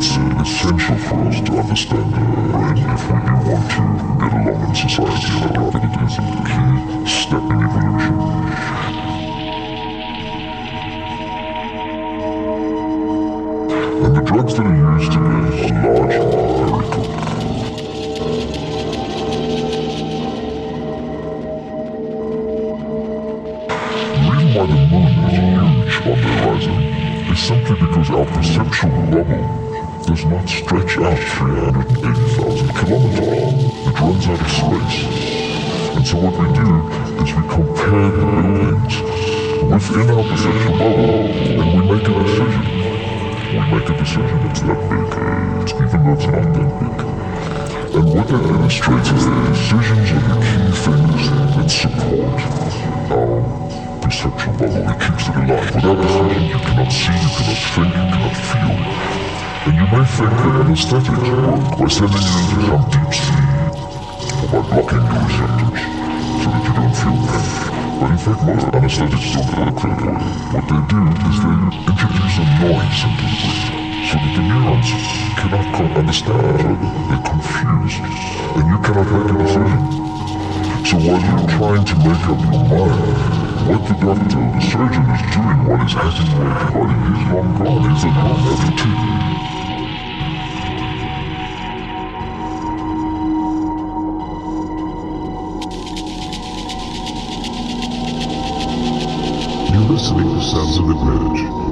it's essential for us to understand the brain if we do want to get along in society, and I think it is a key step in evolution. And the drugs that are used today are largely empirical. The reason why the moon is huge on the horizon is simply because our perceptual bubble does not stretch out 380,000 kilometers. It runs out of space. And so what we do is we compare the buildings within our perceptual bubble and we make a decision. We make a decision it's that big, it's even though it's not that big. And what that illustrates is that decisions are the key things that support our perceptual bubble. It keeps it alive. Without decisions, you cannot see, you cannot think, you cannot feel. And you may think that anesthetics work by sending you into some deep sleep or by blocking your receptors so that you don't feel pain. But in fact, most anesthetics don't work that way. What they do is they introduce a noise into the brain so that the neurons cannot understand each other. They're confused, and you cannot make a decision. So while you're trying to make up your mind, what the doctor, or the surgeon is hacking away at your body, he's long gone. He's a non-amputee. You're listening to Sounds of Advantage.